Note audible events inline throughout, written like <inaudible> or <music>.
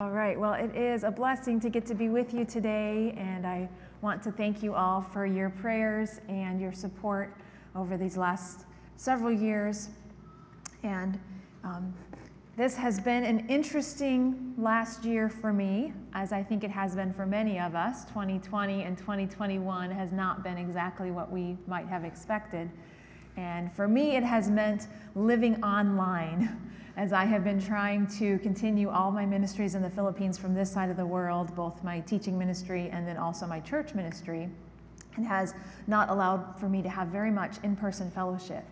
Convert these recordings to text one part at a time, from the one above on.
All right, well, it is a blessing to get to be with you today, and I want to thank you all for your prayers and your support over these last several years. And um, this has been an interesting last year for me, as I think it has been for many of us. 2020 and 2021 has not been exactly what we might have expected. And for me, it has meant living online as I have been trying to continue all my ministries in the Philippines from this side of the world, both my teaching ministry and then also my church ministry, and has not allowed for me to have very much in person fellowship.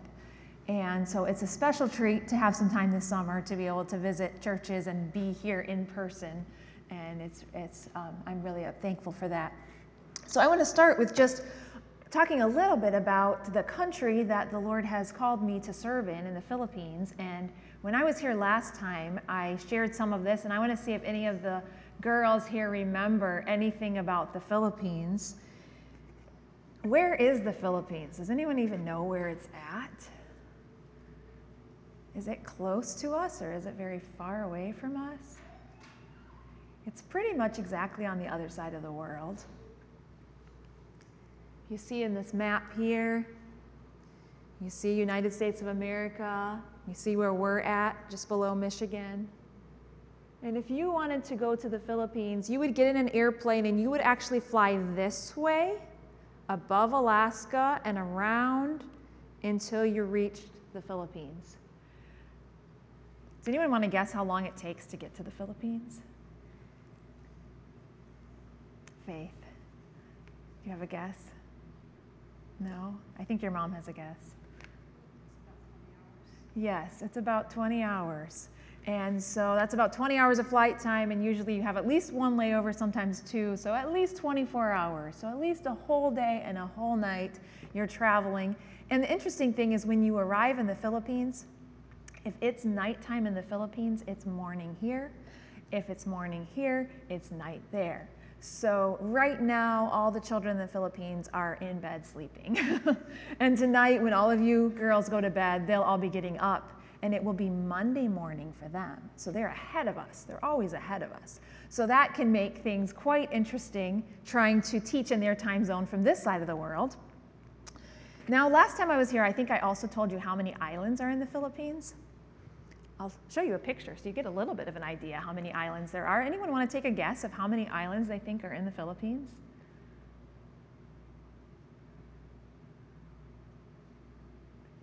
And so it's a special treat to have some time this summer to be able to visit churches and be here in person. And it's, it's, um, I'm really thankful for that. So I want to start with just talking a little bit about the country that the Lord has called me to serve in, in the Philippines. And when I was here last time, I shared some of this, and I want to see if any of the girls here remember anything about the Philippines. Where is the Philippines? Does anyone even know where it's at? Is it close to us or is it very far away from us? It's pretty much exactly on the other side of the world. You see in this map here, you see United States of America, you see where we're at, just below Michigan. And if you wanted to go to the Philippines, you would get in an airplane and you would actually fly this way above Alaska and around until you reached the Philippines. Does anyone want to guess how long it takes to get to the Philippines? Faith. Do you have a guess? No? I think your mom has a guess. Yes, it's about 20 hours. And so that's about 20 hours of flight time, and usually you have at least one layover, sometimes two, so at least 24 hours. So at least a whole day and a whole night you're traveling. And the interesting thing is when you arrive in the Philippines, if it's nighttime in the Philippines, it's morning here. If it's morning here, it's night there. So right now, all the children in the Philippines are in bed sleeping. <laughs> and tonight, when all of you girls go to bed, they'll all be getting up and it will be Monday morning for them. So they're ahead of us. They're always ahead of us. So that can make things quite interesting trying to teach in their time zone from this side of the world. Now, last time I was here, I think I also told you how many islands are in the Philippines. I'll show you a picture so you get a little bit of an idea how many islands there are. Anyone want to take a guess of how many islands they think are in the Philippines?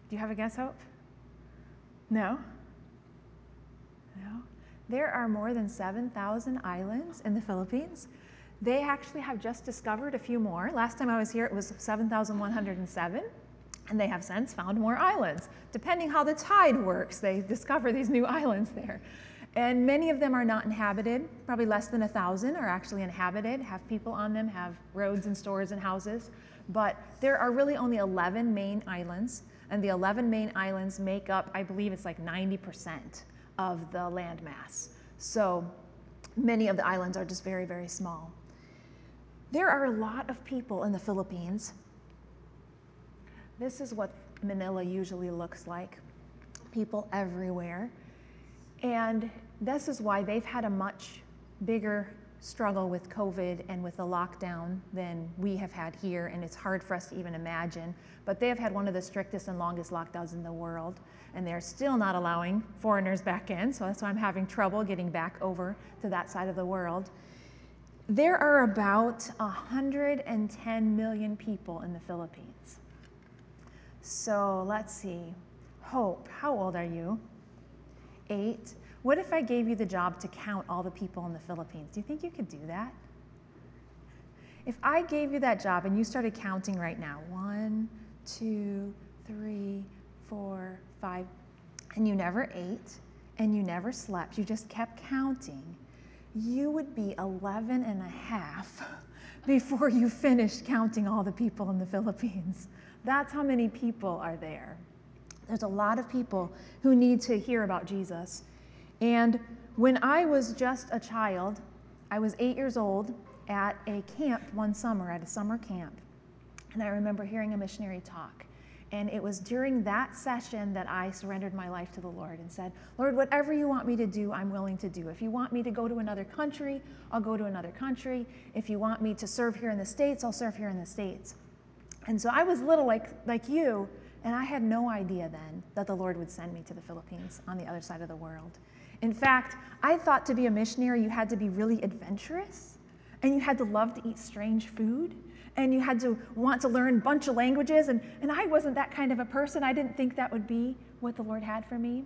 Do you have a guess, Hope? No? No? There are more than 7,000 islands in the Philippines. They actually have just discovered a few more. Last time I was here, it was 7,107. And they have since found more islands. Depending how the tide works, they discover these new <laughs> islands there. And many of them are not inhabited. Probably less than a thousand are actually inhabited, have people on them, have roads and stores and houses. But there are really only 11 main islands. And the 11 main islands make up, I believe it's like 90% of the land mass. So many of the islands are just very, very small. There are a lot of people in the Philippines this is what Manila usually looks like people everywhere. And this is why they've had a much bigger struggle with COVID and with the lockdown than we have had here, and it's hard for us to even imagine. But they have had one of the strictest and longest lockdowns in the world, and they're still not allowing foreigners back in, so that's why I'm having trouble getting back over to that side of the world. There are about 110 million people in the Philippines. So let's see. Hope, how old are you? Eight. What if I gave you the job to count all the people in the Philippines? Do you think you could do that? If I gave you that job and you started counting right now one, two, three, four, five, and you never ate and you never slept, you just kept counting, you would be 11 and a half <laughs> before you finished counting all the people in the Philippines. That's how many people are there. There's a lot of people who need to hear about Jesus. And when I was just a child, I was eight years old at a camp one summer, at a summer camp. And I remember hearing a missionary talk. And it was during that session that I surrendered my life to the Lord and said, Lord, whatever you want me to do, I'm willing to do. If you want me to go to another country, I'll go to another country. If you want me to serve here in the States, I'll serve here in the States. And so I was little like, like you, and I had no idea then that the Lord would send me to the Philippines on the other side of the world. In fact, I thought to be a missionary, you had to be really adventurous, and you had to love to eat strange food, and you had to want to learn a bunch of languages. And, and I wasn't that kind of a person. I didn't think that would be what the Lord had for me.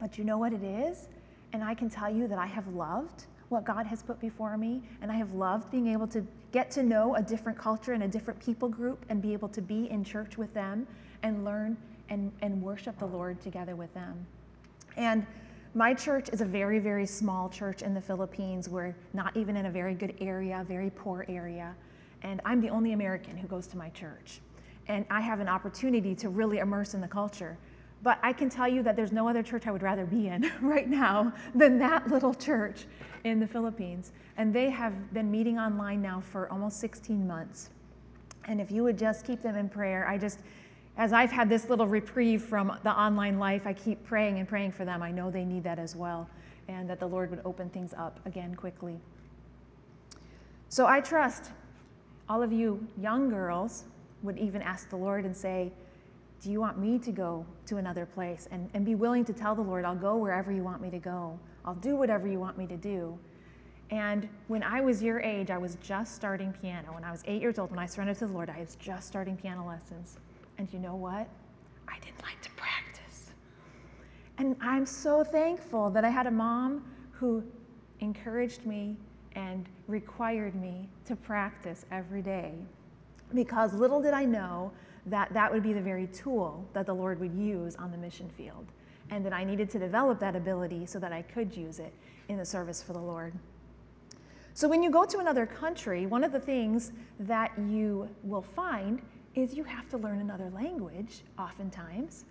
But you know what it is? And I can tell you that I have loved what God has put before me, and I have loved being able to get to know a different culture and a different people group and be able to be in church with them and learn and, and worship the Lord together with them. And my church is a very, very small church in the Philippines. We're not even in a very good area, very poor area and I'm the only American who goes to my church. And I have an opportunity to really immerse in the culture. But I can tell you that there's no other church I would rather be in <laughs> right now than that little church in the Philippines. And they have been meeting online now for almost 16 months. And if you would just keep them in prayer, I just, as I've had this little reprieve from the online life, I keep praying and praying for them. I know they need that as well, and that the Lord would open things up again quickly. So I trust all of you young girls would even ask the Lord and say, Do you want me to go to another place? And, and be willing to tell the Lord, I'll go wherever you want me to go. I'll do whatever you want me to do. And when I was your age, I was just starting piano. When I was eight years old, when I surrendered to the Lord, I was just starting piano lessons. And you know what? I didn't like to practice. And I'm so thankful that I had a mom who encouraged me and required me to practice every day because little did I know that that would be the very tool that the Lord would use on the mission field and that I needed to develop that ability so that I could use it in the service for the Lord. So when you go to another country, one of the things that you will find is you have to learn another language oftentimes.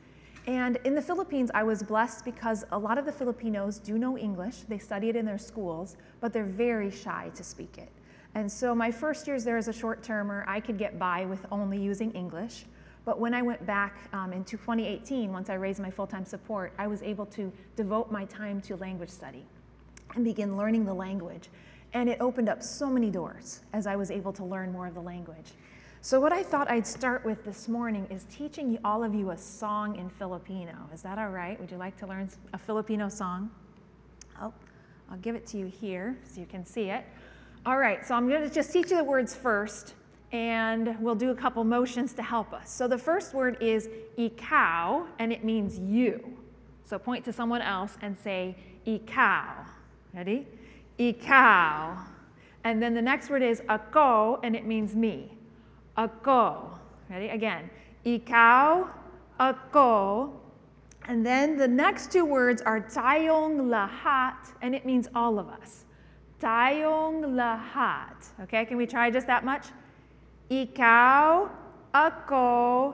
And in the Philippines, I was blessed because a lot of the Filipinos do know English. They study it in their schools, but they're very shy to speak it. And so my first years there as a short termer, I could get by with only using English. But when I went back um, into 2018, once I raised my full time support, I was able to devote my time to language study and begin learning the language. And it opened up so many doors as I was able to learn more of the language. So, what I thought I'd start with this morning is teaching all of you a song in Filipino. Is that all right? Would you like to learn a Filipino song? Oh, I'll give it to you here so you can see it. All right, so I'm going to just teach you the words first, and we'll do a couple motions to help us. So, the first word is ikaw, and it means you. So, point to someone else and say ikaw. Ready? Ikaw. And then the next word is ako, and it means me ako. Ready? Again. Ikaw, ako. And then the next two words are tayong lahat, and it means all of us. Tayong lahat. Okay, can we try just that much? Ikaw, ako,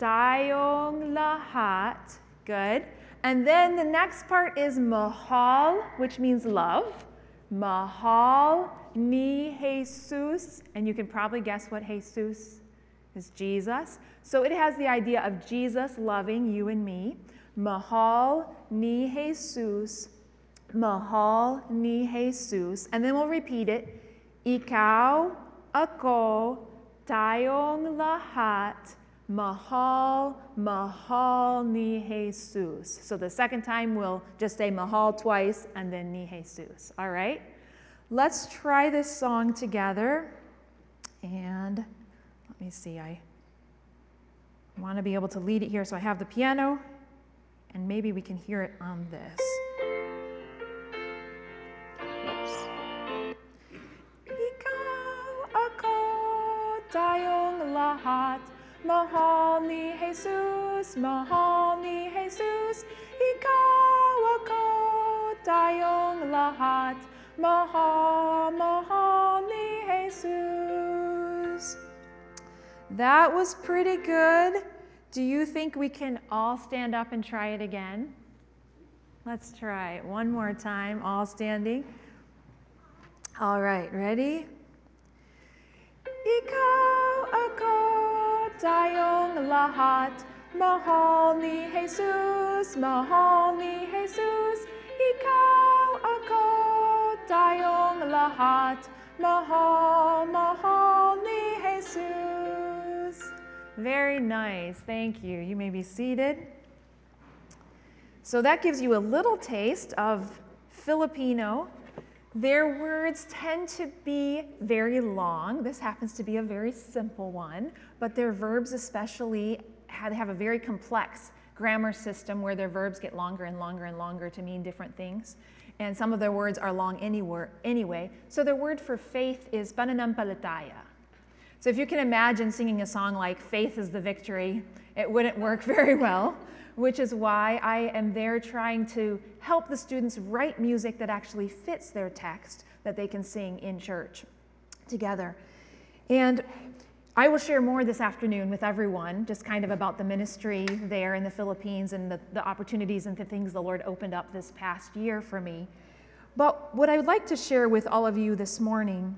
tayong lahat. Good. And then the next part is mahal, which means love. Mahal ni Jesus, and you can probably guess what Jesus is Jesus. So it has the idea of Jesus loving you and me. Mahal ni Jesus, mahal ni Jesus. And then we'll repeat it. Ikaw, ako, tayong lahat, mahal, mahal ni Jesus. So the second time we'll just say mahal twice and then ni Jesus. All right? Let's try this song together. And let me see, I want to be able to lead it here. So I have the piano, and maybe we can hear it on this. Tayong lahat Mahal ni Jesus, mahal ni Jesus Ikaw ako tayong lahat Mahal, mahal ni Jesus. That was pretty good. Do you think we can all stand up and try it again? Let's try it one more time, all standing. All right, ready? Ikaw ako tayong lahat. Mahal ni Jesus, mahal ni Jesus, ikaw ako tayong lahat. Mahal, mahal ni Jesus. Very nice, thank you. You may be seated. So that gives you a little taste of Filipino. Their words tend to be very long. This happens to be a very simple one, but their verbs, especially, have a very complex grammar system where their verbs get longer and longer and longer to mean different things. And some of their words are long anyway. So their word for faith is pananampalataya. So if you can imagine singing a song like Faith is the Victory, it wouldn't work <laughs> very well, which is why I am there trying to help the students write music that actually fits their text that they can sing in church together. And I will share more this afternoon with everyone, just kind of about the ministry there in the Philippines and the, the opportunities and the things the Lord opened up this past year for me. But what I would like to share with all of you this morning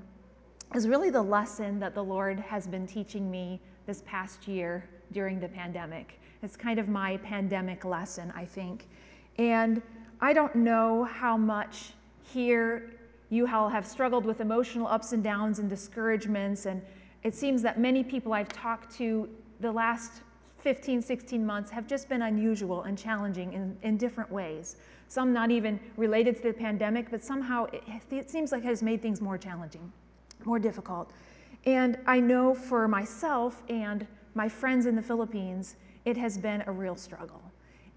is really the lesson that the Lord has been teaching me this past year during the pandemic. It's kind of my pandemic lesson, I think. And I don't know how much here you all have struggled with emotional ups and downs and discouragements and it seems that many people I've talked to the last 15, 16 months have just been unusual and challenging in, in different ways. Some not even related to the pandemic, but somehow it, it seems like it has made things more challenging, more difficult. And I know for myself and my friends in the Philippines, it has been a real struggle.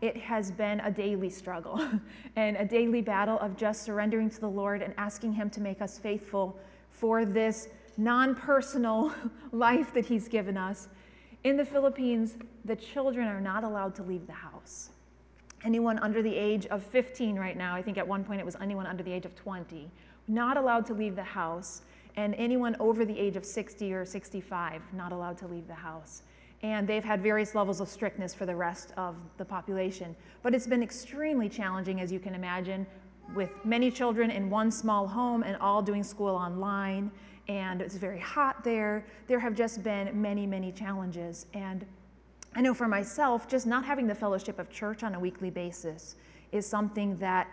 It has been a daily struggle <laughs> and a daily battle of just surrendering to the Lord and asking Him to make us faithful for this non personal <laughs> life that He's given us. In the Philippines, the children are not allowed to leave the house. Anyone under the age of 15 right now, I think at one point it was anyone under the age of 20, not allowed to leave the house. And anyone over the age of 60 or 65, not allowed to leave the house. And they've had various levels of strictness for the rest of the population. But it's been extremely challenging, as you can imagine, with many children in one small home and all doing school online and it's very hot there. There have just been many, many challenges. And I know for myself, just not having the fellowship of church on a weekly basis is something that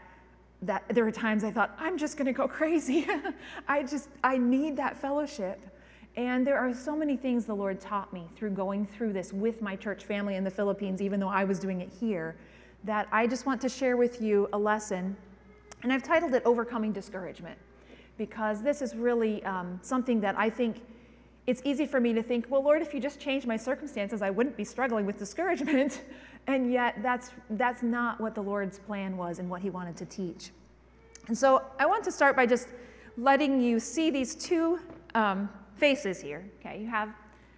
that there are times I thought, I'm just gonna go <laughs> crazy. I just I need that fellowship. And there are so many things the Lord taught me through going through this with my church family in the Philippines, even though I was doing it here, that I just want to share with you a lesson. And I've titled it Overcoming Discouragement because this is really um, something that I think it's easy for me to think, well, Lord, if you just changed my circumstances, I wouldn't be struggling with discouragement. <laughs> and yet, that's, that's not what the Lord's plan was and what He wanted to teach. And so, I want to start by just letting you see these two um, faces here. Okay, you have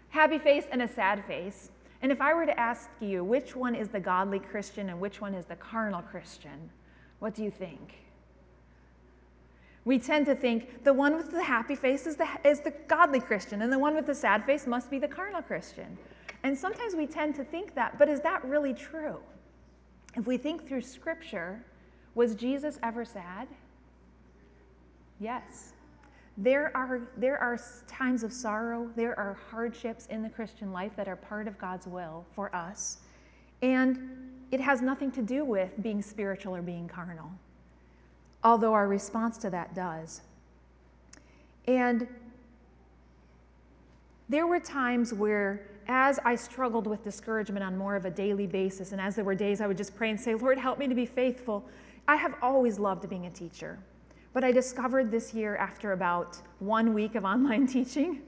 happy face and a sad face. And if I were to ask you which one is the godly Christian and which one is the carnal Christian, what do you think? We tend to think the one with the happy face is the, is the godly Christian, and the one with the sad face must be the carnal Christian. And sometimes we tend to think that, but is that really true? If we think through Scripture, was Jesus ever sad? Yes. There are, there are times of sorrow, there are hardships in the Christian life that are part of God's will for us. And it has nothing to do with being spiritual or being carnal although our response to that does. And there were times where, as I struggled with discouragement on more of a daily basis, and as there were days I would just pray and say, Lord, help me to be faithful, I have always loved being a teacher. But I discovered this year, after about one week of <laughs> online teaching,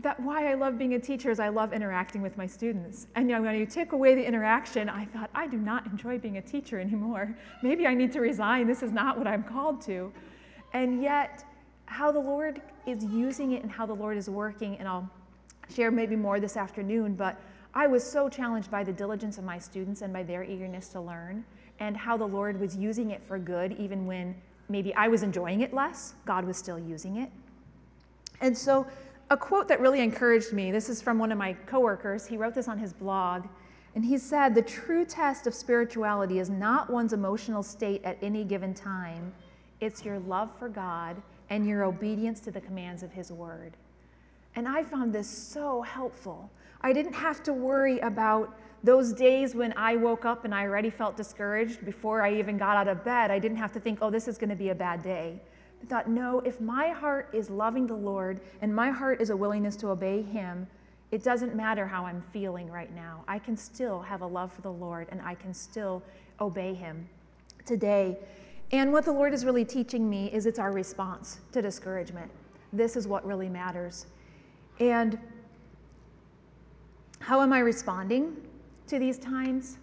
that why I love being a teacher is I love interacting with my students. And you know, when you take away the interaction, I thought, I do not enjoy being a teacher anymore. <laughs> Maybe I need to resign. This is not what I'm called to. And yet, how the Lord is using it and how the Lord is working, and I'll share maybe more this afternoon, but I was so challenged by the diligence of my students and by their eagerness to learn, and how the Lord was using it for good, even when maybe I was enjoying it less, God was still using it. And so a quote that really encouraged me. This is from one of my coworkers. He wrote this on his blog. And he said, The true test of spirituality is not one's emotional state at any given time, it's your love for God and your obedience to the commands of His Word. And I found this so helpful. I didn't have to worry about those days when I woke up and I already felt discouraged before I even got out of bed. I didn't have to think, oh, this is going to be a bad day. I thought, no, if my heart is loving the Lord and my heart is a willingness to obey Him, it doesn't matter how I'm feeling right now. I can still have a love for the Lord and I can still obey Him today. And what the Lord is really teaching me is it's our response to discouragement. This is what really matters. And how am I responding to these times?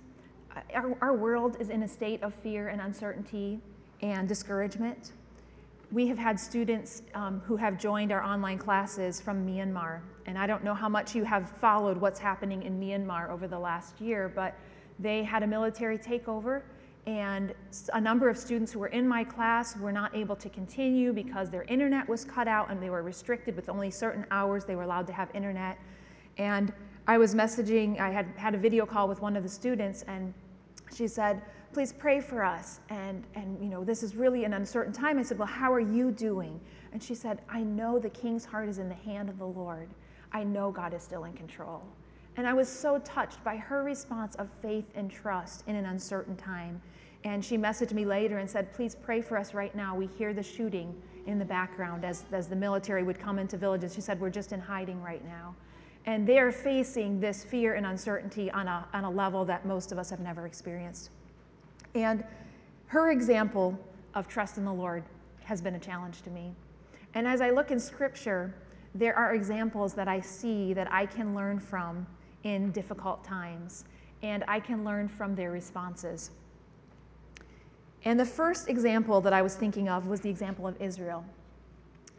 Our, our world is in a state of fear and uncertainty and discouragement. We have had students um, who have joined our online classes from Myanmar. And I don't know how much you have followed what's happening in Myanmar over the last year, but they had a military takeover and a number of students who were in my class were not able to continue because their internet was cut out and they were restricted with only certain hours they were allowed to have internet. And I was messaging, I had had a video call with one of the students, and she said, please pray for us. And, and you know, this is really an uncertain time. I said, well, how are you doing? And she said, I know the king's heart is in the hand of the Lord. I know God is still in control. And I was so touched by her response of faith and trust in an uncertain time. And she messaged me later and said, Please pray for us right now. We hear the shooting in the background as, as the military would come into villages. She said, We're just in hiding right now. And they're facing this fear and uncertainty on a, on a level that most of us have never experienced. And her example of trust in the Lord has been a challenge to me. And as I look in scripture, there are examples that I see that I can learn from in difficult times, and I can learn from their responses. And the first example that I was thinking of was the example of Israel.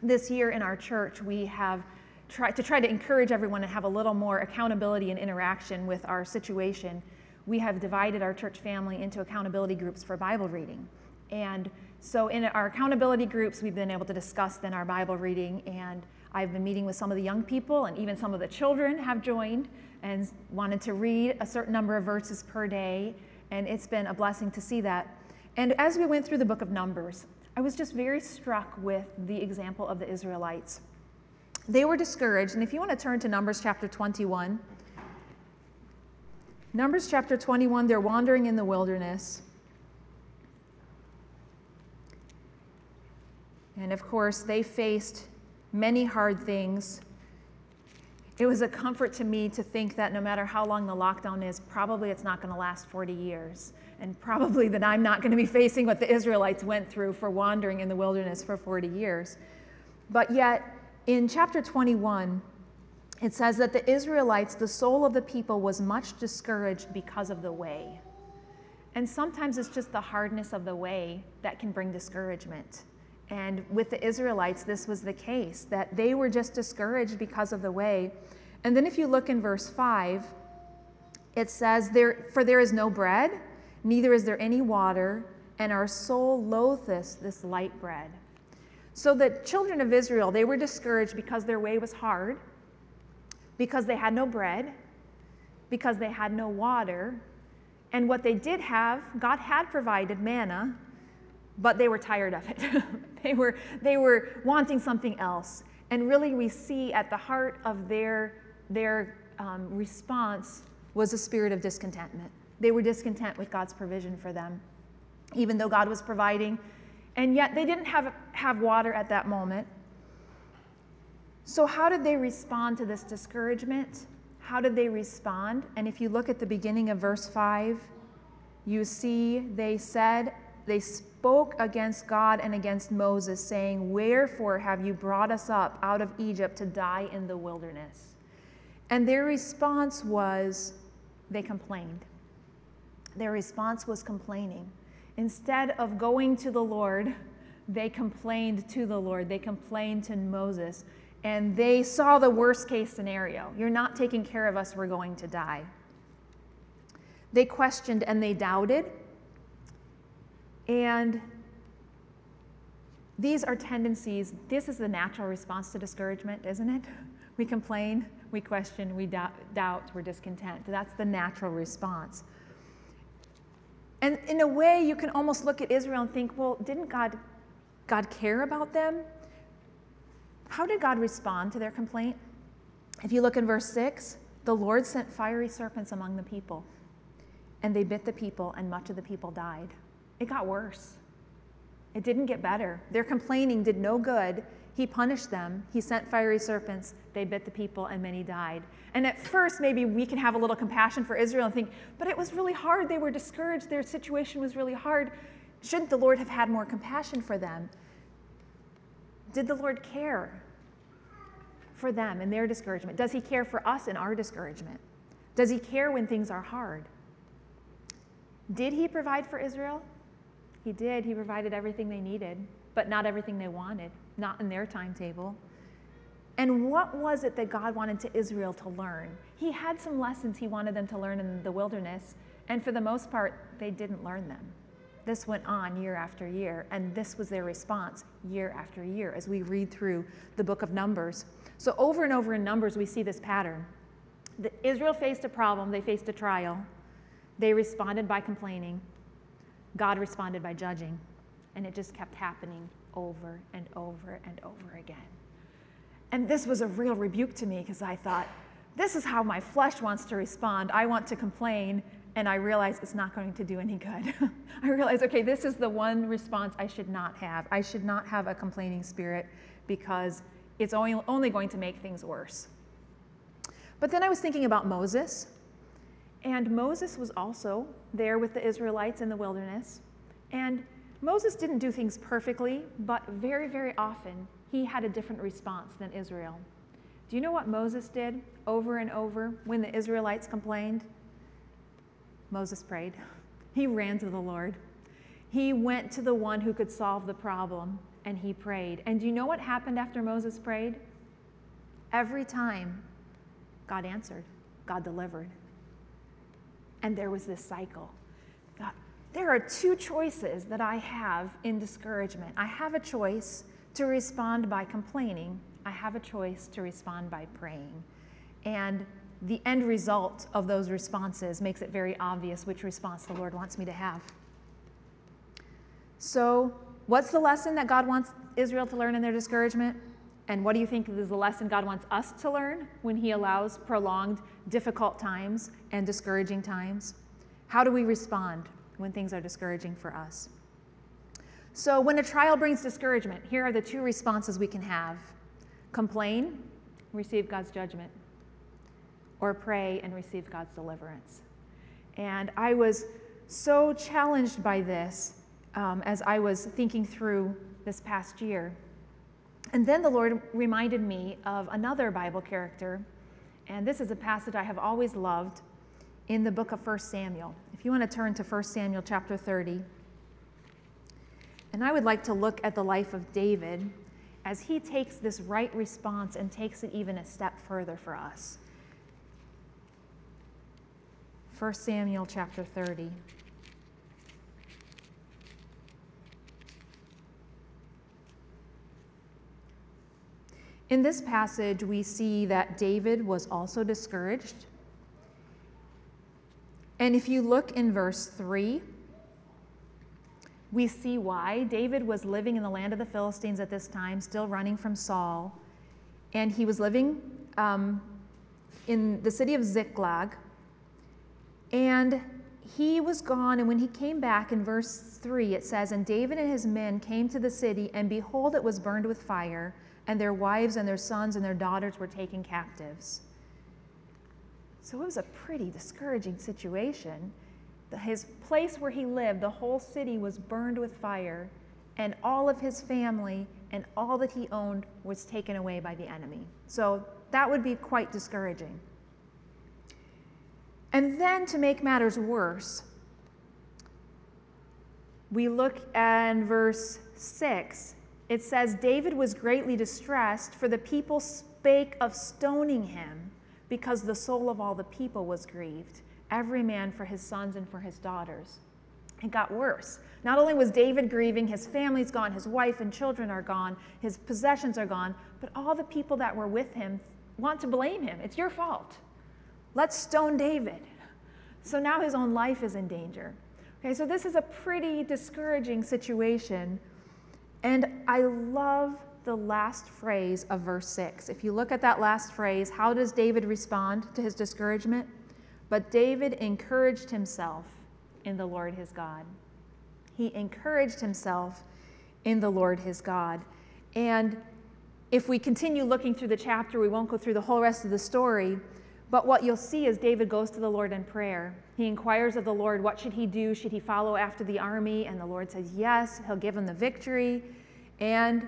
This year in our church, we have tried to try to encourage everyone to have a little more accountability and interaction with our situation. We have divided our church family into accountability groups for Bible reading. And so in our accountability groups, we've been able to discuss then our Bible reading and I've been meeting with some of the young people, and even some of the children have joined and wanted to read a certain number of verses per day. And it's been a blessing to see that. And as we went through the book of Numbers, I was just very struck with the example of the Israelites. They were discouraged, and if you want to turn to Numbers chapter 21, Numbers chapter 21, they're wandering in the wilderness. And of course, they faced many hard things. It was a comfort to me to think that no matter how long the lockdown is, probably it's not going to last 40 years and probably that I'm not going to be facing what the Israelites went through for wandering in the wilderness for 40 years. But yet, in chapter 21, it says that the Israelites, the soul of the people, was much discouraged because of the way. And sometimes it's just the hardness of the way that can bring discouragement. And with the Israelites, this was the case, that they were just discouraged because of the way. And then if you look in verse 5, it says, there, For there is no bread, neither is there any water, and our soul loatheth this light bread. So the children of Israel, they were discouraged because their way was hard, because they had no bread, because they had no water, and what they did have, God had provided manna, but they were tired of it. <laughs> they, were, they were wanting something else. And really, we see at the heart of their, their um, response was a spirit of discontentment. They were discontent with God's provision for them, even though God was providing. And yet they didn't have, have water at that moment. So, how did they respond to this discouragement? How did they respond? And if you look at the beginning of verse 5, you see they said, they spoke against God and against Moses, saying, Wherefore have you brought us up out of Egypt to die in the wilderness? And their response was, they complained. Their response was complaining. Instead of going to the Lord, they complained to the Lord. They complained to Moses. And they saw the worst case scenario. You're not taking care of us, we're going to die. They questioned and they doubted. And these are tendencies, this is the natural response to discouragement, isn't it? We complain, we question, we doubt, doubt we're discontent. That's the natural response. And in a way, you can almost look at Israel and think, well, didn't God, God care about them? How did God respond to their complaint? if you look in verse 6, the Lord sent fiery serpents among the people, and they bit the people, and much of the people died. It got worse. It didn't get better. Their complaining did no good. He punished them. He sent fiery serpents. They bit the people, and many died. And at first, maybe we can have a little compassion for Israel and think, but it was really hard. They were discouraged. Their situation was really hard. Shouldn't the Lord have had more compassion for them? Did the Lord care for them in their discouragement? Does He care for us in our discouragement? Does He care when things are hard? Did He provide for Israel? He did. He provided everything they needed, but not everything they wanted, not in their timetable. And what was it that God wanted to Israel to learn? He had some lessons he wanted them to learn in the wilderness, and for the most part, they didn't learn them. This went on year after year, and this was their response year after year as we read through the book of Numbers. So, over and over in Numbers, we see this pattern. The, Israel faced a problem, they faced a trial, they responded by complaining, God responded by judging, and it just kept happening over and over and over again. And this was a real rebuke to me because I thought, this is how my flesh wants to respond. I want to complain, and I realize it's not going to do any good. <laughs> I realize, okay, this is the one response I should not have. I should not have a complaining spirit because it's only, only going to make things worse. But then I was thinking about Moses, and Moses was also there with the Israelites in the wilderness. And Moses didn't do things perfectly, but very, very often he had a different response than Israel. Do you know what Moses did over and over when the Israelites complained? Moses prayed. <laughs> He ran to the Lord. He went to the one who could solve the problem and he prayed. And do you know what happened after Moses prayed? Every time, God answered, God delivered. And there was this cycle. There are two choices that I have in discouragement. I have a choice to respond by complaining, I have a choice to respond by praying. And the end result of those responses makes it very obvious which response the Lord wants me to have. So, what's the lesson that God wants Israel to learn in their discouragement? And what do you think is the lesson God wants us to learn when He allows prolonged, difficult times and discouraging times? How do we respond when things are discouraging for us? So, when a trial brings discouragement, here are the two responses we can have complain, receive God's judgment, or pray and receive God's deliverance. And I was so challenged by this um, as I was thinking through this past year. And then the Lord reminded me of another Bible character, and this is a passage I have always loved in the book of 1 Samuel. If you want to turn to 1 Samuel chapter 30. And I would like to look at the life of David as he takes this right response and takes it even a step further for us. 1 Samuel chapter 30. In this passage, we see that David was also discouraged. And if you look in verse 3, we see why. David was living in the land of the Philistines at this time, still running from Saul. And he was living um, in the city of Ziklag. And he was gone, and when he came back in verse 3, it says, And David and his men came to the city, and behold, it was burned with fire and their wives and their sons and their daughters were taken captives. So it was a pretty discouraging situation. His place where he lived, the whole city was burned with fire, and all of his family and all that he owned was taken away by the enemy. So that would be quite discouraging. And then to make matters worse, we look at verse 6 it says, David was greatly distressed, for the people spake of stoning him, because the soul of all the people was grieved, every man for his sons and for his daughters. It got worse. Not only was David grieving, his family's gone, his wife and children are gone, his possessions are gone, but all the people that were with him want to blame him. It's your fault. Let's stone David. So now his own life is in danger. Okay, so this is a pretty discouraging situation and I love the last phrase of verse 6. If you look at that last phrase, how does David respond to his discouragement? But David encouraged himself in the Lord his God. He encouraged himself in the Lord his God. And if we continue looking through the chapter, we won't go through the whole rest of the story. But what you'll see is David goes to the Lord in prayer. He inquires of the Lord, what should he do? Should he follow after the army? And the Lord says, yes, he'll give him the victory. And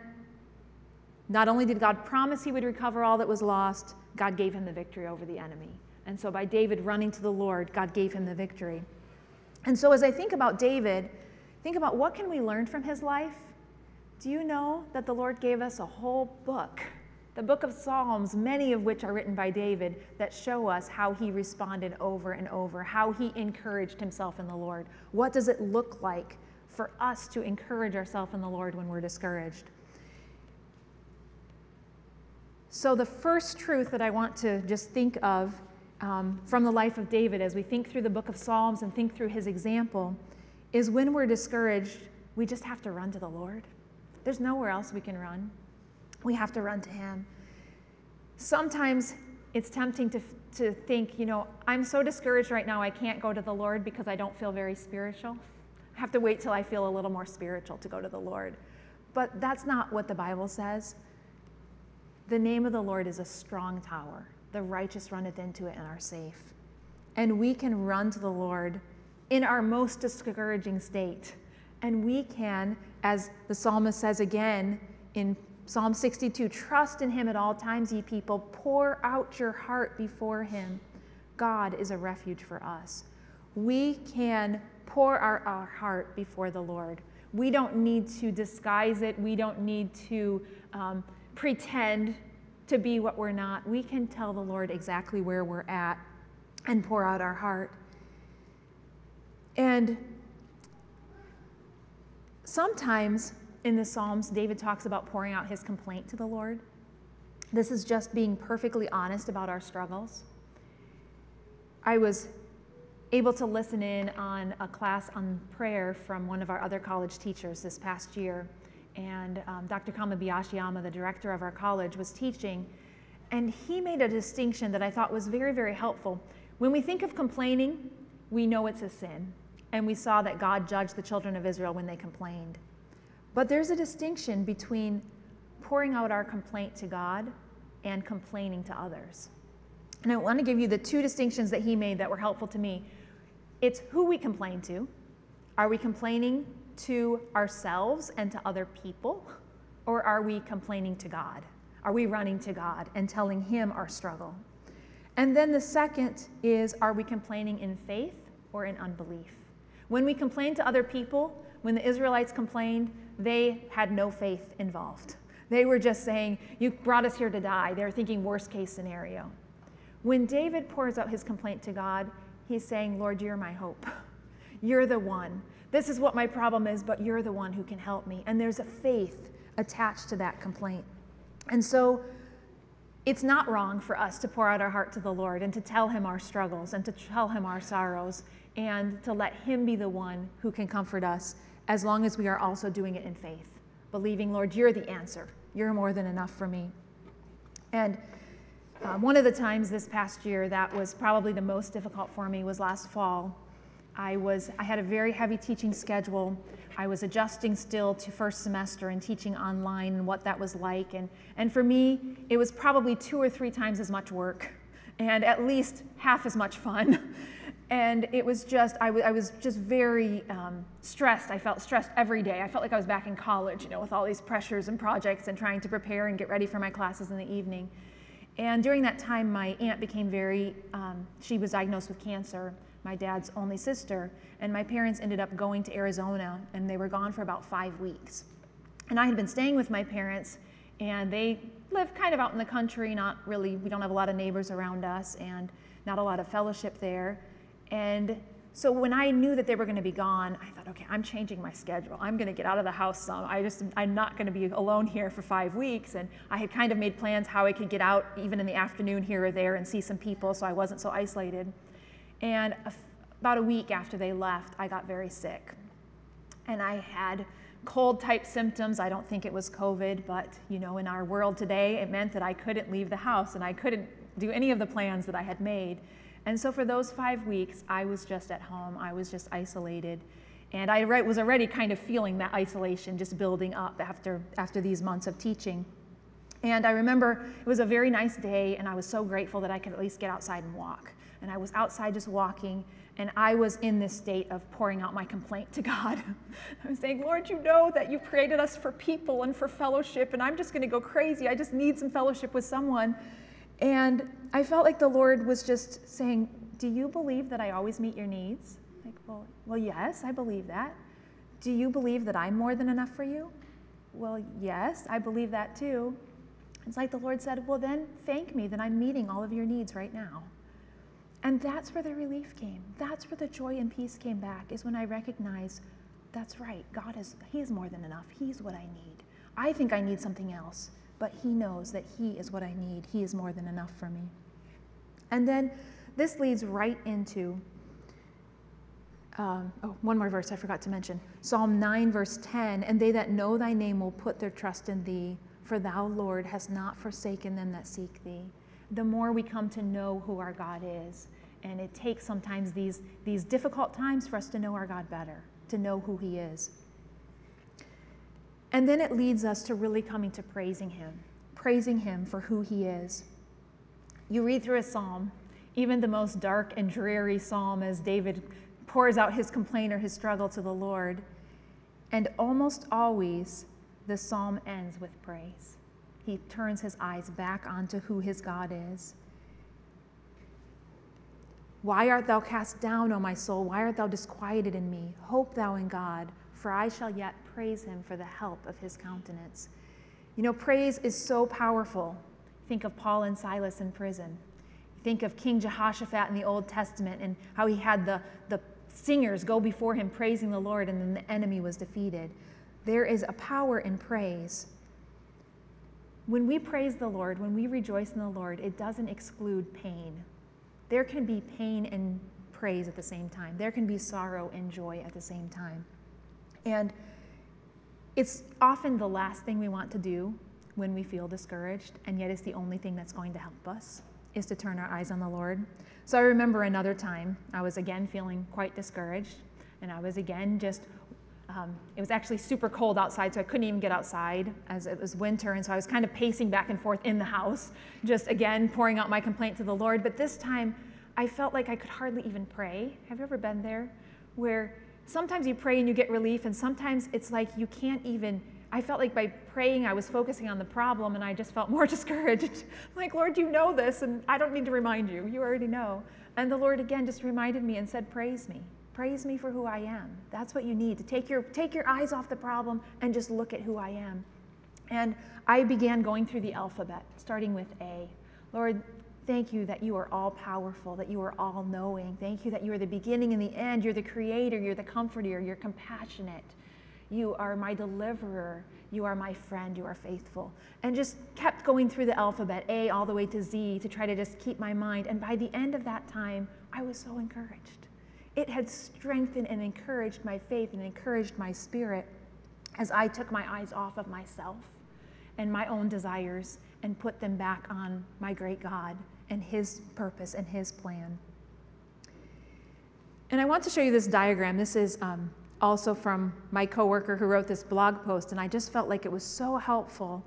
not only did God promise he would recover all that was lost, God gave him the victory over the enemy. And so by David running to the Lord, God gave him the victory. And so as I think about David, think about what can we learn from his life? Do you know that the Lord gave us a whole book the book of Psalms, many of which are written by David, that show us how he responded over and over, how he encouraged himself in the Lord. What does it look like for us to encourage ourselves in the Lord when we're discouraged? So, the first truth that I want to just think of um, from the life of David as we think through the book of Psalms and think through his example is when we're discouraged, we just have to run to the Lord. There's nowhere else we can run we have to run to Him. Sometimes it's tempting to, to think, you know, I'm so discouraged right now, I can't go to the Lord because I don't feel very spiritual. I have to wait till I feel a little more spiritual to go to the Lord. But that's not what the Bible says. The name of the Lord is a strong tower. The righteous runneth into it and are safe. And we can run to the Lord in our most discouraging state. And we can, as the psalmist says again in Psalm 62 Trust in him at all times, ye people. Pour out your heart before him. God is a refuge for us. We can pour our, our heart before the Lord. We don't need to disguise it, we don't need to um, pretend to be what we're not. We can tell the Lord exactly where we're at and pour out our heart. And sometimes in the Psalms, David talks about pouring out his complaint to the Lord. This is just being perfectly honest about our struggles. I was able to listen in on a class on prayer from one of our other college teachers this past year. And um, Dr. Kamabayashiyama, the director of our college, was teaching. And he made a distinction that I thought was very, very helpful. When we think of complaining, we know it's a sin. And we saw that God judged the children of Israel when they complained. But there's a distinction between pouring out our complaint to God and complaining to others. And I want to give you the two distinctions that he made that were helpful to me. It's who we complain to. Are we complaining to ourselves and to other people? Or are we complaining to God? Are we running to God and telling Him our struggle? And then the second is are we complaining in faith or in unbelief? When we complain to other people, when the Israelites complained, they had no faith involved. They were just saying, You brought us here to die. They're thinking worst case scenario. When David pours out his complaint to God, he's saying, Lord, you're my hope. You're the one. This is what my problem is, but you're the one who can help me. And there's a faith attached to that complaint. And so it's not wrong for us to pour out our heart to the Lord and to tell him our struggles and to tell him our sorrows and to let him be the one who can comfort us as long as we are also doing it in faith, believing, Lord, you're the answer. You're more than enough for me. And um, one of the times this past year that was probably the most difficult for me was last fall. I was I had a very heavy teaching schedule. I was adjusting still to first semester and teaching online and what that was like. And, and for me, it was probably two or three times as much work and at least half as much fun. <laughs> and it was just I, was just very um, stressed i felt stressed every day i felt like i was back in college you know with all these pressures and projects and trying to prepare and get ready for my classes in the evening and during that time my aunt became very um, she was diagnosed with cancer my dad's only sister and my parents ended up going to arizona and they were gone for about five weeks and i had been staying with my parents and they live kind of out in the country not really we don't have a lot of neighbors around us and not a lot of fellowship there and so when I knew that they were going to be gone, I thought, okay, I'm changing my schedule. I'm going to get out of the house some. I just, I'm not going to be alone here for five weeks. And I had kind of made plans how I could get out even in the afternoon here or there and see some people so I wasn't so isolated. And about a week after they left, I got very sick. And I had cold type symptoms. I don't think it was COVID, but you know, in our world today, it meant that I couldn't leave the house and I couldn't do any of the plans that I had made. And so for those five weeks, I was just at home. I was just isolated. And I was already kind of feeling that isolation just building up after, after these months of teaching. And I remember it was a very nice day, and I was so grateful that I could at least get outside and walk. And I was outside just walking, and I was in this state of pouring out my complaint to <laughs> God. I was saying, Lord, you know that you've created us for people and for fellowship, and I'm just going to go crazy. I just need some fellowship with someone. And I felt like the Lord was just saying, Do you believe that I always meet your needs? Like, well, well, yes, I believe that. Do you believe that I'm more than enough for you? Well, yes, I believe that too. It's like the Lord said, Well, then thank me that I'm meeting all of your needs right now. And that's where the relief came. That's where the joy and peace came back, is when I recognized that's right. God is, He is more than enough. He's what I need. I think I need something else, but He knows that He is what I need. He is more than enough for me. And then this leads right into um, oh, one more verse I forgot to mention Psalm 9, verse 10 And they that know thy name will put their trust in thee, for thou, Lord, hast not forsaken them that seek thee. The more we come to know who our God is, and it takes sometimes these, these difficult times for us to know our God better, to know who He is. And then it leads us to really coming to praising Him, praising Him for who He is. You read through a psalm, even the most dark and dreary psalm, as David pours out his complaint or his struggle to the Lord. And almost always, the psalm ends with praise. He turns his eyes back onto who his God is. Why art thou cast down, O my soul? Why art thou disquieted in me? Hope thou in God, for I shall yet praise him for the help of his countenance. You know, praise is so powerful. Think of Paul and Silas in prison. Think of King Jehoshaphat in the Old Testament and how he had the, the singers go before him praising the Lord, and then the enemy was defeated. There is a power in praise. When we praise the Lord, when we rejoice in the Lord, it doesn't exclude pain. There can be pain and praise at the same time, there can be sorrow and joy at the same time. And it's often the last thing we want to do when we feel discouraged, and yet it's the only thing that's going to help us is to turn our eyes on the Lord. So I remember another time I was again feeling quite discouraged, and I was again just, um, it was actually super cold outside, so I couldn't even get outside as it was winter, and so I was kind of pacing back and forth in the house, just again pouring out my complaint to the Lord. But this time I felt like I could hardly even pray. Have you ever been there? Where sometimes you pray and you get relief, and sometimes it's like you can't even I felt like by praying, I was focusing on the problem and I just felt <laughs> more discouraged. <laughs> like, Lord, you know this, and I don't need to remind you. You already know. And the Lord again just reminded me and said, Praise me. Praise me for who I am. That's what you need to take your, take your eyes off the problem and just look at who I am. And I began going through the alphabet, starting with A. Lord, thank you that you are all powerful, that you are all knowing. Thank you that you are the beginning and the end. You're the creator, you're the comforter, you're compassionate. You are my deliverer. You are my friend. You are faithful. And just kept going through the alphabet, A all the way to Z, to try to just keep my mind. And by the end of that time, I was so encouraged. It had strengthened and encouraged my faith and encouraged my spirit as I took my eyes off of myself and my own desires and put them back on my great God and His purpose and His plan. And I want to show you this diagram. This is um, also from my coworker who wrote this blog post, and I just felt like it was so helpful.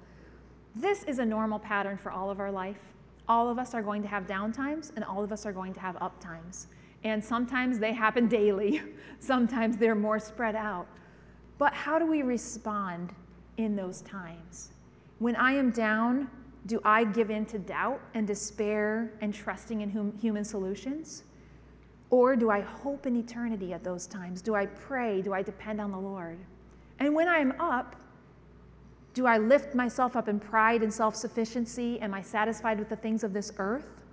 This is a normal pattern for all of our life. All of us are going to have downtimes, and all of us are going to have uptimes. And sometimes they happen daily, <laughs> sometimes they're more spread out. But how do we respond in those times? When I am down, do I give in to doubt and despair and trusting in hum- human solutions? Or do I hope in eternity at those times? Do I pray? Do I depend on the Lord? And when I am up, do I lift myself up in pride and self sufficiency? Am I satisfied with the things of this earth?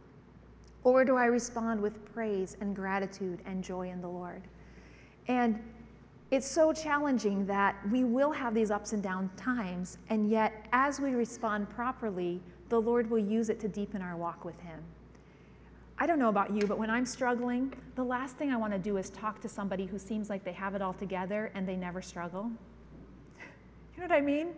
Or do I respond with praise and gratitude and joy in the Lord? And it's so challenging that we will have these ups and down times, and yet as we respond properly, the Lord will use it to deepen our walk with Him. I don't know about you, but when I'm struggling, the last thing I want to do is talk to somebody who seems like they have it all together and they never struggle. You know what I mean?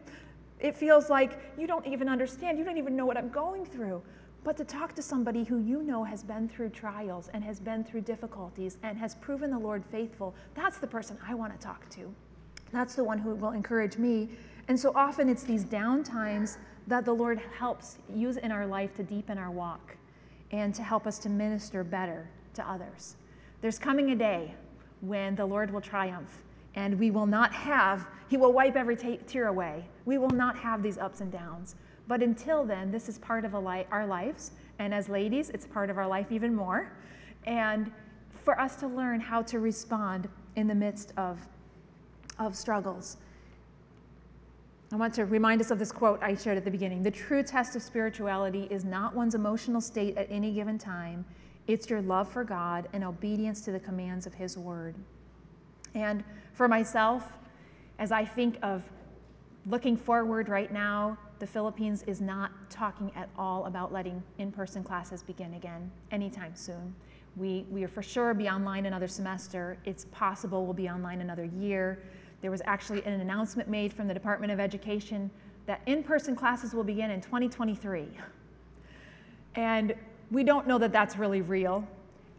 It feels like you don't even understand. You don't even know what I'm going through. But to talk to somebody who you know has been through trials and has been through difficulties and has proven the Lord faithful, that's the person I want to talk to. That's the one who will encourage me. And so often it's these down times that the Lord helps use in our life to deepen our walk and to help us to minister better to others. There's coming a day when the Lord will triumph and we will not have, He will wipe every t- tear away. We will not have these ups and downs. But until then, this is part of li- our lives. And as ladies, it's part of our life even more. And for us to learn how to respond in the midst of, of struggles. I want to remind us of this quote I shared at the beginning. The true test of spirituality is not one's emotional state at any given time, it's your love for God and obedience to the commands of His Word. And for myself, as I think of looking forward right now, the Philippines is not talking at all about letting in person classes begin again anytime soon. We, we are for sure be online another semester. It's possible we'll be online another year. There was actually an announcement made from the Department of Education that in person classes will begin in 2023. And we don't know that that's really real.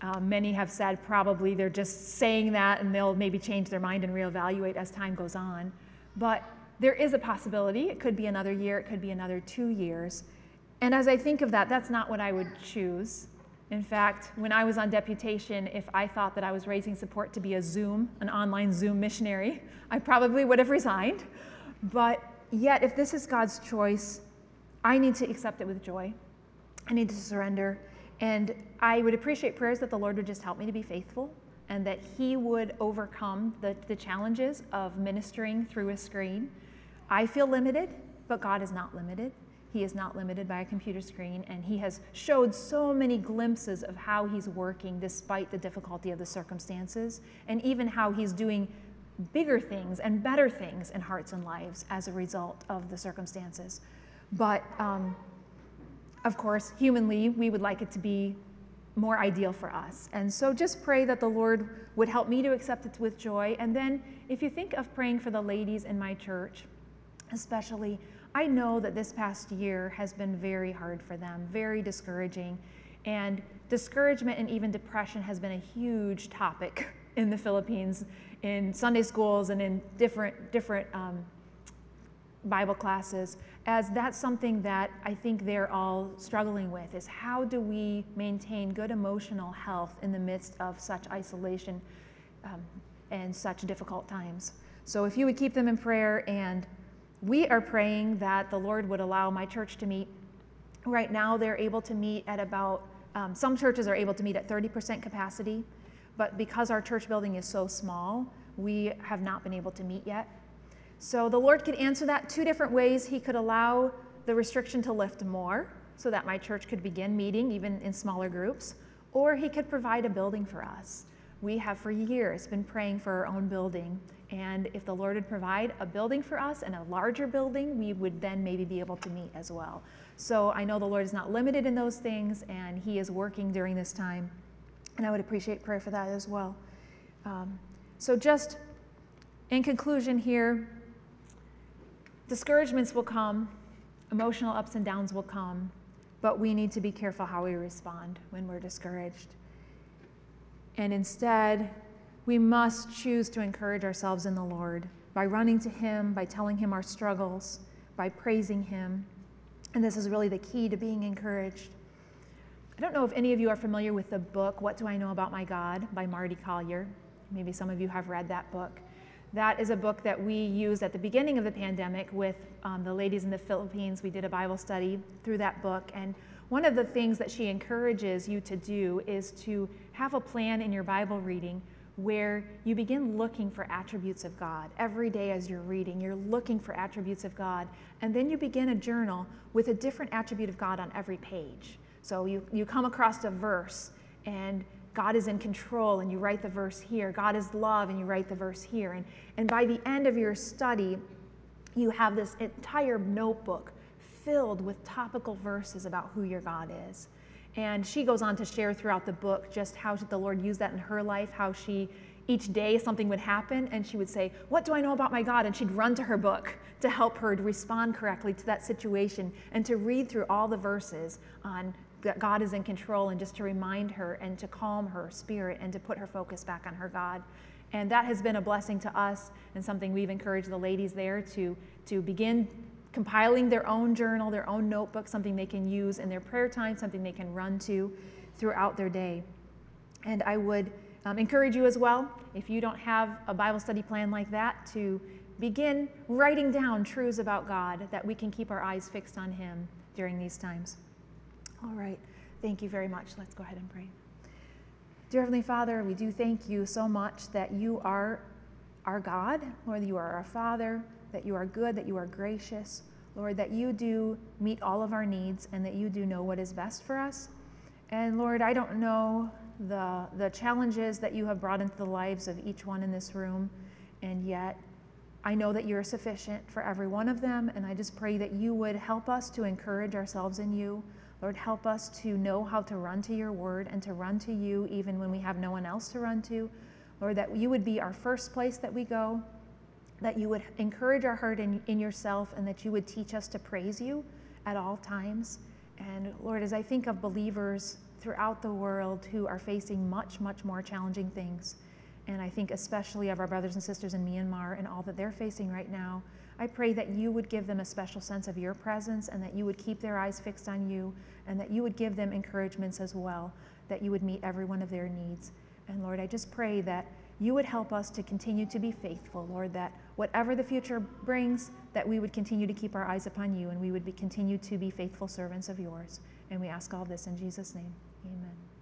Uh, many have said probably they're just saying that and they'll maybe change their mind and reevaluate as time goes on. But there is a possibility. It could be another year, it could be another two years. And as I think of that, that's not what I would choose. In fact, when I was on deputation, if I thought that I was raising support to be a Zoom, an online Zoom missionary, I probably would have resigned. But yet, if this is God's choice, I need to accept it with joy. I need to surrender. And I would appreciate prayers that the Lord would just help me to be faithful and that He would overcome the, the challenges of ministering through a screen. I feel limited, but God is not limited. He is not limited by a computer screen, and He has showed so many glimpses of how He's working despite the difficulty of the circumstances, and even how He's doing bigger things and better things in hearts and lives as a result of the circumstances. But um, of course, humanly, we would like it to be more ideal for us. And so just pray that the Lord would help me to accept it with joy. And then if you think of praying for the ladies in my church, especially, I know that this past year has been very hard for them, very discouraging. And discouragement and even depression has been a huge topic <laughs> in the Philippines, in Sunday schools and in different, different um, Bible classes, as that's something that I think they're all struggling with is how do we maintain good emotional health in the midst of such isolation um, and such difficult times. So if you would keep them in prayer and we are praying that the Lord would allow my church to meet. Right now, they're able to meet at about, um, some churches are able to meet at 30% capacity, but because our church building is so small, we have not been able to meet yet. So the Lord could answer that two different ways. He could allow the restriction to lift more so that my church could begin meeting even in smaller groups, or He could provide a building for us. We have for years been praying for our own building and if the Lord would provide a building for us and a larger building, we would then maybe be able to meet as well. So I know the Lord is not limited in those things, and He is working during this time. And I would appreciate prayer for that as well. Um, so, just in conclusion, here, discouragements will come, emotional ups and downs will come, but we need to be careful how we respond when we're discouraged. And instead, we must choose to encourage ourselves in the Lord by running to Him, by telling Him our struggles, by praising Him. And this is really the key to being encouraged. I don't know if any of you are familiar with the book, What Do I Know About My God by Marty Collier. Maybe some of you have read that book. That is a book that we used at the beginning of the pandemic with um, the ladies in the Philippines. We did a Bible study through that book. And one of the things that she encourages you to do is to have a plan in your Bible reading where you begin looking for attributes of God. Every day as you're reading, you're looking for attributes of God. And then you begin a journal with a different attribute of God on every page. So you, you come across a verse and God is in control and you write the verse here. God is love and you write the verse here. And, and by the end of your study, you have this entire notebook filled with topical verses about who your God is. And she goes on to share throughout the book just how the Lord used that in her life, how she each day something would happen and she would say, What do I know about my God? And she'd run to her book to help her to respond correctly to that situation and to read through all the verses on that God is in control and just to remind her and to calm her spirit and to put her focus back on her God. And that has been a blessing to us and something we've encouraged the ladies there to, to begin compiling their own journal, their own notebook, something they can use in their prayer time, something they can run to throughout their day. And I would um, encourage you as well, if you don't have a Bible study plan like that, to begin writing down truths about God that we can keep our eyes fixed on Him during these times. All right. Thank you very much. Let's go ahead and pray. Dear Heavenly Father, we do thank you so much that you are our God, Lord, you are our Father, that you are good, that you are gracious, Lord, that you do meet all of our needs and that you do know what is best for us. And Lord, I don't know the, the challenges that you have brought into the lives of each one in this room, and yet I know that you're sufficient for every one of them, and I just pray that you would help us to encourage ourselves in you. Lord, help us to know how to run to your word and to run to you even when we have no one else to run to. Lord, that you would be our first place that we go, that you would encourage our heart in, in yourself, and that you would teach us to praise you at all times. And Lord, as I think of believers throughout the world who are facing much, much more challenging things, and I think especially of our brothers and sisters in Myanmar and all that they're facing right now, I pray that you would give them a special sense of your presence and that you would keep their eyes fixed on you and that you would give them encouragements as well, that you would meet every one of their needs. And Lord, I just pray that you would help us to continue to be faithful, Lord, that whatever the future brings, that we would continue to keep our eyes upon you and we would be, continue to be faithful servants of yours. And we ask all this in Jesus' name. Amen.